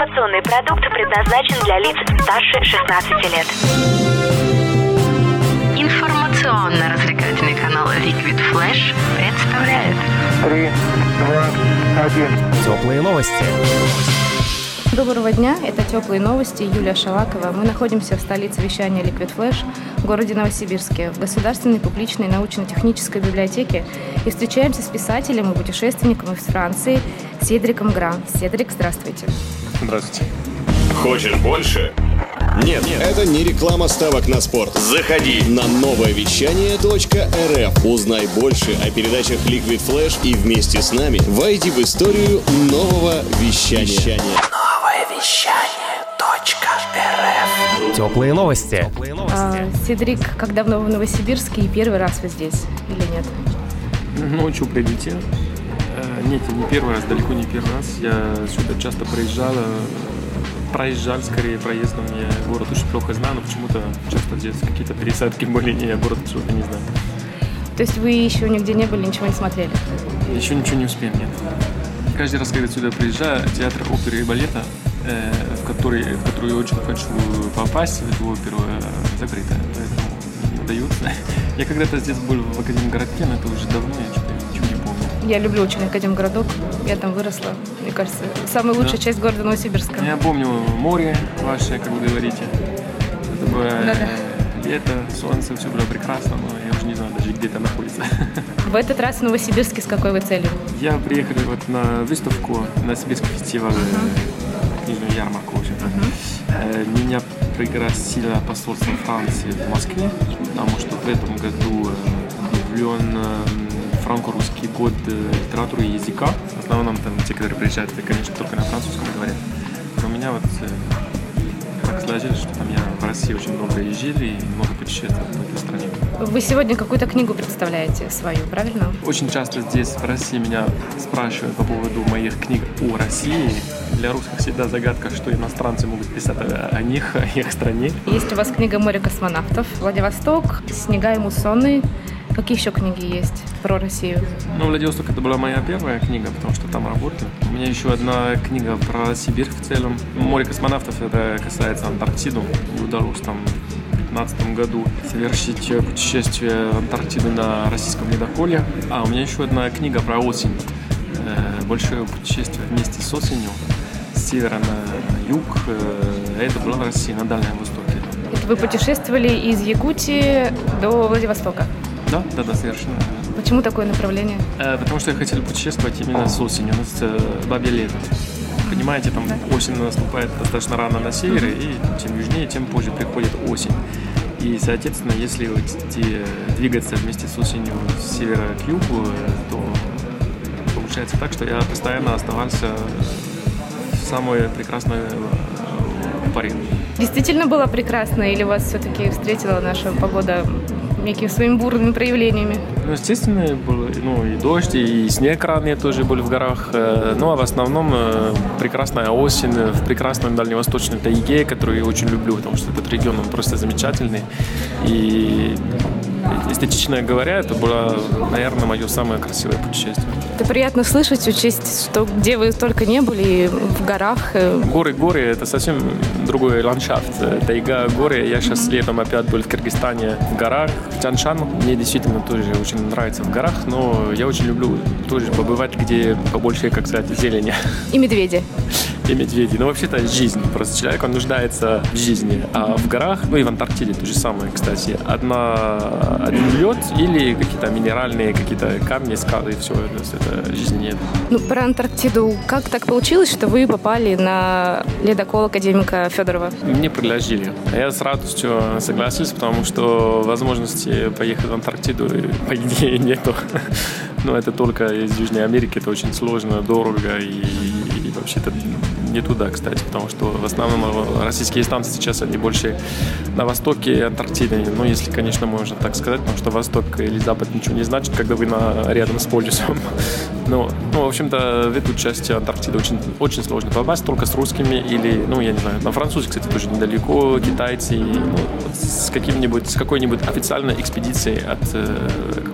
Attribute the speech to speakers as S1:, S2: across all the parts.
S1: Информационный продукт предназначен для лиц старше 16 лет. Информационно-развлекательный канал Liquid Flash представляет.
S2: Три, два, один.
S3: Теплые новости.
S4: Доброго дня, это «Теплые новости», Юлия Шалакова. Мы находимся в столице вещания Liquid Flash, в городе Новосибирске, в Государственной публичной научно-технической библиотеке и встречаемся с писателем и путешественником из Франции Седриком Гран. Седрик, здравствуйте.
S5: Здравствуйте.
S6: Хочешь больше?
S7: Нет, это не реклама ставок на спорт.
S6: Заходи.
S7: На новое вещание .рф. Узнай больше о передачах Liquid Flash и вместе с нами войди в историю нового вещания.
S3: Теплые новости.
S4: А, Седрик, как давно вы в Новосибирске и первый раз вы здесь или нет?
S5: Ночью прилетел. Нет, не первый раз, далеко не первый раз. Я сюда часто проезжал, проезжал скорее проездом. Я город очень плохо знаю, но почему-то часто здесь какие-то пересадки были, и я город почему-то не знаю.
S4: То есть вы еще нигде не были, ничего не смотрели?
S5: Еще ничего не успел, нет. Каждый раз, когда сюда приезжаю, театр оперы и балета, э, в, который, в который я очень хочу попасть, в эту оперу, э, закрыта, поэтому не удается. Я когда-то здесь был в Академгородке, но это уже давно, я что-то не.
S4: Я люблю очень Академгородок, я там выросла. Мне кажется, самая лучшая
S5: Да.
S4: часть города Новосибирска.
S5: Я помню море ваше, как вы говорите. Это было э,
S4: Да-да.
S5: лето, солнце, все было прекрасно, но я уже не знаю даже, где это находится.
S4: В этот раз в Новосибирске с какой вы целью?
S5: Я приехал вот на выставку, на Сибирский фестиваль, книжную ярмарку, в общем-то. Э, Меня пригласило посольство Франции в Москве, потому что в этом году э, объявлен э, и языка. В основном там те, которые приезжают, конечно, только на французском говорят. Но у меня вот э, так сложилось, что там я в России очень много ездил и много путешествовал по этой стране.
S4: Вы сегодня какую-то книгу представляете свою, правильно?
S5: Очень часто здесь, в России, меня спрашивают по поводу моих книг о России. Для русских всегда загадка, что иностранцы могут писать о, о них, о их стране.
S4: Есть у вас книга «Море космонавтов», «Владивосток», «Снега и муссоны». Какие еще книги есть про Россию?
S5: Ну, Владивосток это была моя первая книга, потому что там работаю. У меня еще одна книга про Сибирь в целом. Море космонавтов это касается Антарктиду. Удалось там в 2015 году совершить путешествие в Антарктиду на российском ледоколе. А у меня еще одна книга про осень. Э, Большое путешествие вместе с осенью с севера на юг. Э, Это было в России, на Дальнем Востоке.
S4: Вы путешествовали из Якутии до Владивостока.
S5: Да, да, да, совершенно.
S4: Почему такое направление?
S5: Э, Потому что я хотел путешествовать именно с осенью, у нас э, бабье лето. Понимаете, там осень наступает достаточно рано на севере, и чем южнее, тем позже приходит осень. И, соответственно, если вот идти, э, двигаться вместе с осенью с севера к югу, э, то получается так, что я постоянно оставался в самой прекрасной э, паре.
S4: Действительно было прекрасно или вас все-таки встретила наша погода некими своими бурными проявлениями?
S5: Ну, естественно, был ну, и дождь, и снег ранее тоже были в горах. Э, Ну, а в основном э, прекрасная осень в прекрасной дальневосточной тайге, которую я очень люблю, потому что этот регион, он просто замечательный. И эстетично говоря, это было, наверное, мое самое красивое путешествие.
S4: Это приятно слышать, учесть, что где вы только не были, и в горах. э,
S5: Горы, горы, это совсем другой ландшафт. Тайга, горы. Я сейчас летом опять был в Кыргызстане в горах, в Тяньшан. Мне действительно тоже очень нравится в горах, но я очень люблю тоже побывать, где побольше, как сказать, зелени
S4: И медведи.
S5: И медведи. Ну, вообще-то жизнь. Просто человек, он нуждается в жизни. А в горах, ну и в Антарктиде то же самое, кстати, одна, один лед или какие-то минеральные какие-то камни, скалы, и все. Это жизни нет.
S4: Ну, про Антарктиду. Как так получилось, что вы попали на ледокол академика Федорова?
S5: Мне предложили. Я с радостью согласился, потому что возможности поехать в Антарктиду, по идее, нету. Но это только из Южной Америки, это очень сложно, дорого и, и вообще-то не туда, кстати, потому что в основном российские станции сейчас они больше на востоке Антарктиды. Ну, если, конечно, можно так сказать, потому что восток или запад ничего не значит, когда вы на, рядом с полюсом. Но, ну, в общем-то, в эту часть Антарктиды очень, очень сложно попасть, только с русскими или, ну, я не знаю, на французе, кстати, тоже недалеко, китайцы, ну, с каким-нибудь, с какой-нибудь официальной экспедицией от э,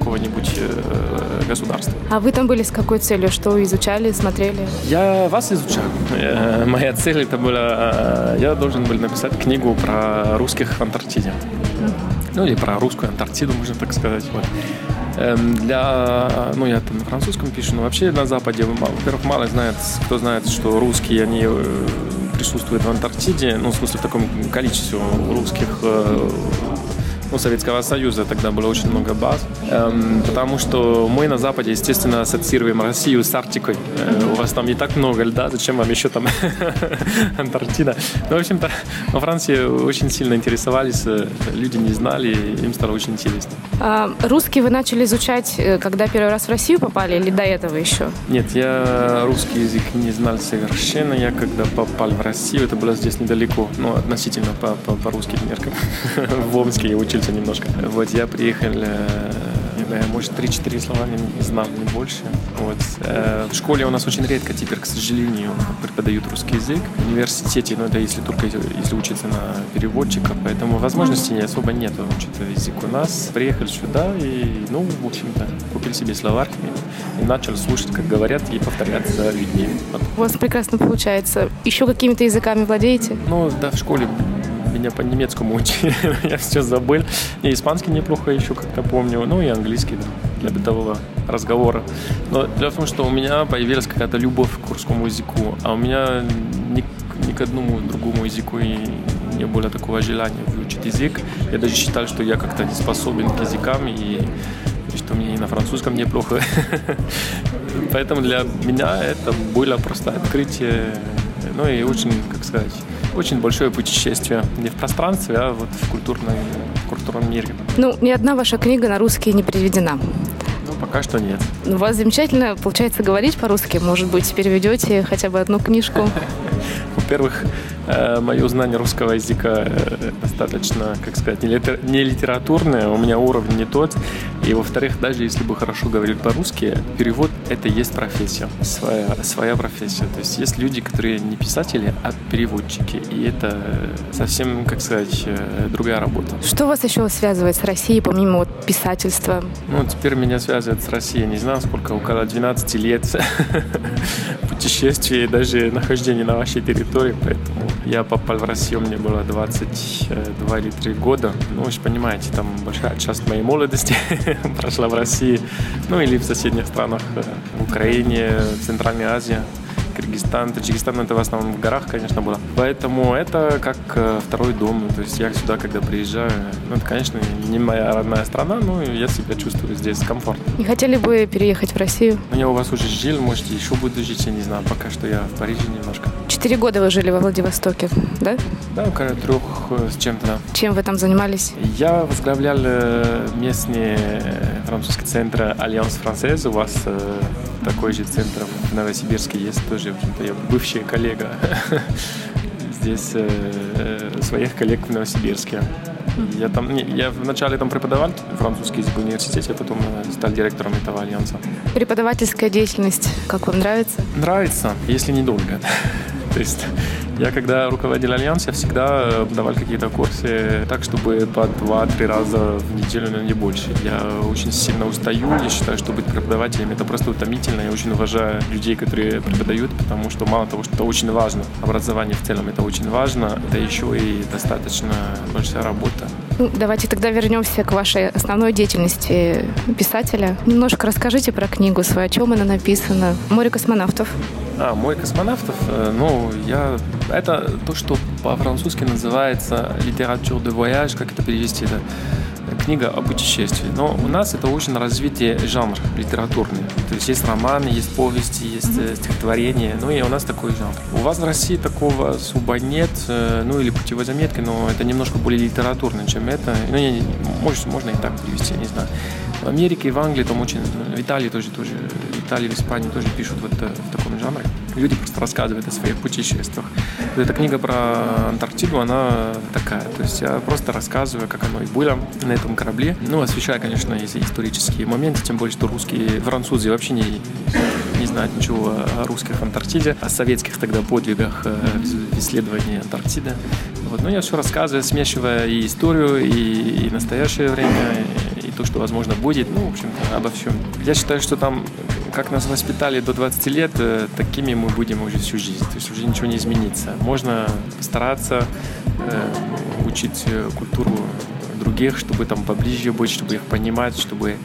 S5: какого-нибудь э, государства.
S4: А вы там были с какой целью? Что изучали, смотрели?
S5: Я вас изучал. Э, моя цель это была, э, я должен был написать книгу про русских в Антарктиде. Ну или про русскую Антарктиду, можно так сказать. Вот. Эм, для, ну я там на французском пишу, но вообще на Западе, во-первых, мало знает, кто знает, что русские, они э, присутствуют в Антарктиде, ну в смысле в таком количестве русских ну, Советского Союза тогда было очень много баз, эм, потому что мы на Западе, естественно, ассоциируем Россию с Арктикой. Э, у вас там не так много льда, зачем вам еще там Антарктида? Ну, в общем-то, во Франции очень сильно интересовались, э, люди не знали, им стало очень интересно.
S4: А, русский вы начали изучать, э, когда первый раз в Россию попали или до этого еще?
S5: Нет, я русский язык не знал совершенно. Я когда попал в Россию, это было здесь недалеко, ну, относительно по, по, по русским меркам. в Омске я учился учился немножко. Вот я приехал, э, может, 3-4 слова не знал, не больше. Вот. Э, в школе у нас очень редко теперь, к сожалению, преподают русский язык. В университете, ну, это если только если учиться на переводчика, поэтому возможностей не особо нет учить язык у нас. Приехали сюда и, ну, в общем-то, купили себе словарь и, и начал слушать, как говорят, и повторять за людьми.
S4: У вас прекрасно получается. Еще какими-то языками владеете?
S5: Ну, да, в школе меня по немецкому учили, я сейчас забыл. И испанский неплохо еще как-то помню, ну и английский для бытового разговора. Но дело в том, что у меня появилась какая-то любовь к русскому языку, а у меня ни, ни к одному другому языку и не было такого желания выучить язык. Я даже считал, что я как-то не способен к языкам и что мне и на французском неплохо. Поэтому для меня это было просто открытие, ну и очень, как сказать, очень большое путешествие. Не в пространстве, а вот в, культурной, в культурном мире.
S4: Ну, ни одна ваша книга на русский не переведена.
S5: Ну, пока что нет.
S4: У вас замечательно получается говорить по-русски. Может быть, переведете хотя бы одну книжку?
S5: Во-первых, мое знание русского языка э, достаточно, как сказать, не литературное, у меня уровень не тот. И во-вторых, даже если бы хорошо говорил по-русски, перевод — это есть профессия, своя, своя профессия. То есть есть люди, которые не писатели, а переводчики. И это совсем, как сказать, э, другая работа.
S4: Что вас еще связывает с Россией, помимо вот писательства?
S5: Ну, теперь меня связывает с Россией, не знаю сколько, около 12 лет путешествий, даже нахождения на вашей территории, поэтому я попал в Россию, мне было 22 или 3 года. Ну, вы же понимаете, там большая часть моей молодости прошла в России, ну или в соседних странах, э, в Украине, в Центральной Азии. Кыргызстан, Таджикистан, это в основном в горах, конечно, было. Поэтому это как э, второй дом. То есть я сюда, когда приезжаю, ну, это, конечно, не моя родная страна, но я себя чувствую здесь комфортно.
S4: Не хотели бы переехать в Россию?
S5: Ну, я у вас уже жил, можете еще буду жить, я не знаю. Пока что я в Париже немножко.
S4: Четыре года вы жили во Владивостоке, да?
S5: Да, около трех э, с чем-то, да.
S4: Чем вы там занимались?
S5: Я возглавлял э, местный французский центр Альянс Францез. У вас такой же центр в Новосибирске есть тоже, в общем-то, я бывший коллега здесь э, своих коллег в Новосибирске. Я, там, не, я вначале там преподавал французский язык в университете, а потом э, стал директором этого альянса.
S4: Преподавательская деятельность, как вам нравится?
S5: Нравится, если недолго. То есть я когда руководил Альянс, я всегда э, давал какие-то курсы так, чтобы по два-три раза в неделю, но не больше. Я очень сильно устаю, я считаю, что быть преподавателем это просто утомительно. Я очень уважаю людей, которые преподают, потому что мало того, что это очень важно, образование в целом это очень важно, это еще и достаточно большая работа.
S4: Ну, давайте тогда вернемся к вашей основной деятельности писателя. Немножко расскажите про книгу свою, о чем она написана. «Море космонавтов».
S5: А, «Море космонавтов», э, ну, я... Это то, что по-французски называется «литератур de voyage», как это перевести? Это книга о путешествии. Но у нас это очень развитие жанр литературный. То есть есть романы, есть повести, есть mm-hmm. стихотворения. Ну и у нас такой жанр. У вас в России такого особо нет, э, ну или путевой заметки, но это немножко более литературно, чем это. Ну, не, может, можно и так перевести, я не знаю. В Америке, в Англии там очень, в Италии тоже, тоже, в Италии, в Испании тоже пишут вот Люди просто рассказывают о своих путешествиях. Вот эта книга про Антарктиду, она такая. То есть я просто рассказываю, как оно и было на этом корабле. Ну, освещая, конечно, исторические моменты, тем более, что русские, французы вообще не, не знают ничего о русских Антарктиде, о советских тогда подвигах э, в исследовании Антарктиды. Вот. Но я все рассказываю, смешивая и историю, и, и настоящее время, то, что, возможно, будет, ну, в общем-то, обо всем. Я считаю, что там, как нас воспитали до 20 лет, э, такими мы будем уже всю жизнь, то есть уже ничего не изменится. Можно стараться э, учить э, культуру других, чтобы там поближе быть, чтобы их понимать, чтобы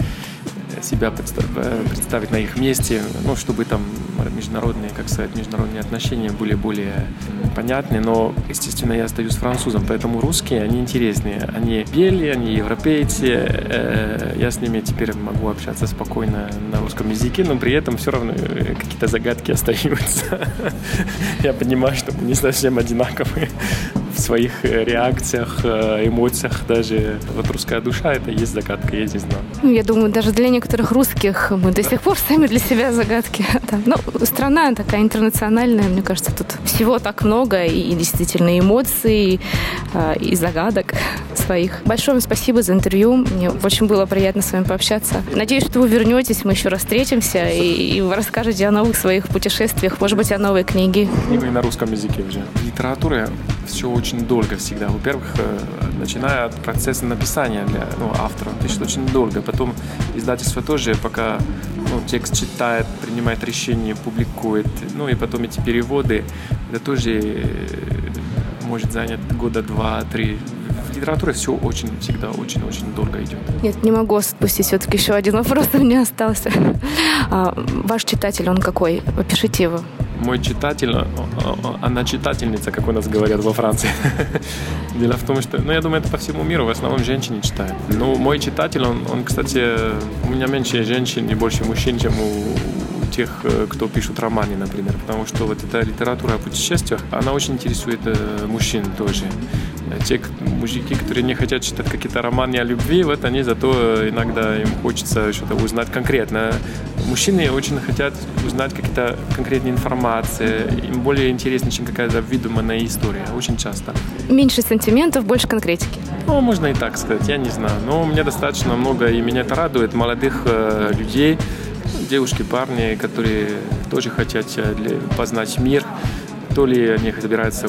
S5: себя представить на их месте, ну, чтобы там международные, как сказать, международные отношения были более понятны, но, естественно, я остаюсь французом, поэтому русские, они интереснее. Они белые, они европейцы, э, я с ними теперь могу общаться спокойно на русском языке, но при этом все равно э, какие-то загадки остаются. Я понимаю, что мы не совсем одинаковые в своих э, реакциях, эмоциях даже. Вот русская душа — это есть загадка, я не знаю.
S4: Ну, я думаю, даже для некоторых русских мы до сих пор сами для себя загадки. Ну, страна такая интернациональная, мне кажется, тут всего так много, и действительно эмоций, э, и загадок своих. Большое вам спасибо за интервью. Мне очень было приятно с вами пообщаться. Надеюсь, что вы вернетесь, мы еще раз встретимся, и, и вы расскажете о новых своих путешествиях, может быть, о новой книге.
S5: Книга на русском языке уже. В литературе все очень долго всегда. Во-первых, э, начиная от процесса написания для ну, автора, то очень долго. Потом издательство тоже, пока ну, текст читает, принимает решение, публикует, ну и потом эти переводы, это тоже э, может занять года два-три. В литературе все очень, всегда очень-очень долго идет.
S4: Нет, не могу отпустить. Все-таки еще один вопрос у меня остался. А, ваш читатель, он какой? Опишите его
S5: мой читатель, она читательница, как у нас говорят во Франции. Дело в том, что, ну, я думаю, это по всему миру, в основном женщины читают. Ну, мой читатель, он, он, кстати, у меня меньше женщин и больше мужчин, чем у тех, э, кто пишут романы, например, потому что вот эта литература о путешествиях, она очень интересует э, мужчин тоже. Те мужики, которые не хотят читать какие-то романы о любви, вот они зато иногда им хочется что-то узнать конкретно. Мужчины очень хотят узнать какие-то конкретные информации, им более интересно, чем какая-то выдуманная история, очень часто.
S4: Меньше сантиментов, больше конкретики.
S5: Ну, можно и так сказать, я не знаю. Но у меня достаточно много, и меня это радует, молодых э, людей, девушки, парни, которые тоже хотят э, познать мир, то ли они собираются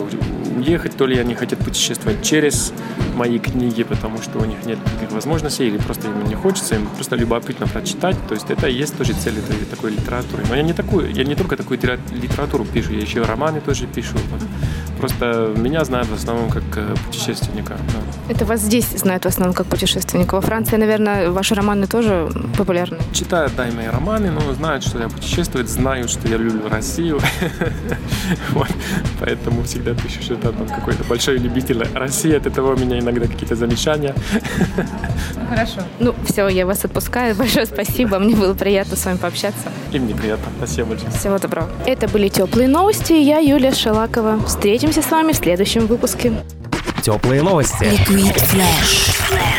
S5: уехать, то ли они хотят путешествовать через мои книги, потому что у них нет никаких возможностей, или просто им не хочется, им просто любопытно прочитать. То есть это и есть тоже цель этой такой литературы. Но я не такую, я не только такую литературу пишу, я еще романы тоже пишу. Просто меня знают в основном как э, путешественника. Да.
S4: Это вас здесь знают в основном как путешественника. Во Франции, наверное, ваши романы тоже популярны?
S5: Читают, да, и мои романы, но знают, что я путешествую, знают, что я люблю Россию. вот. Поэтому всегда пишу, что это там какой-то большой любитель России. От этого у меня иногда какие-то замечания.
S4: Хорошо. Ну, все, я вас отпускаю. Большое спасибо. Мне было приятно с вами пообщаться.
S5: И мне приятно. Спасибо большое.
S4: Всего доброго. Это были теплые новости. Я Юлия Шелакова. Встретимся с вами в следующем выпуске.
S3: Теплые новости. Liquid Flash.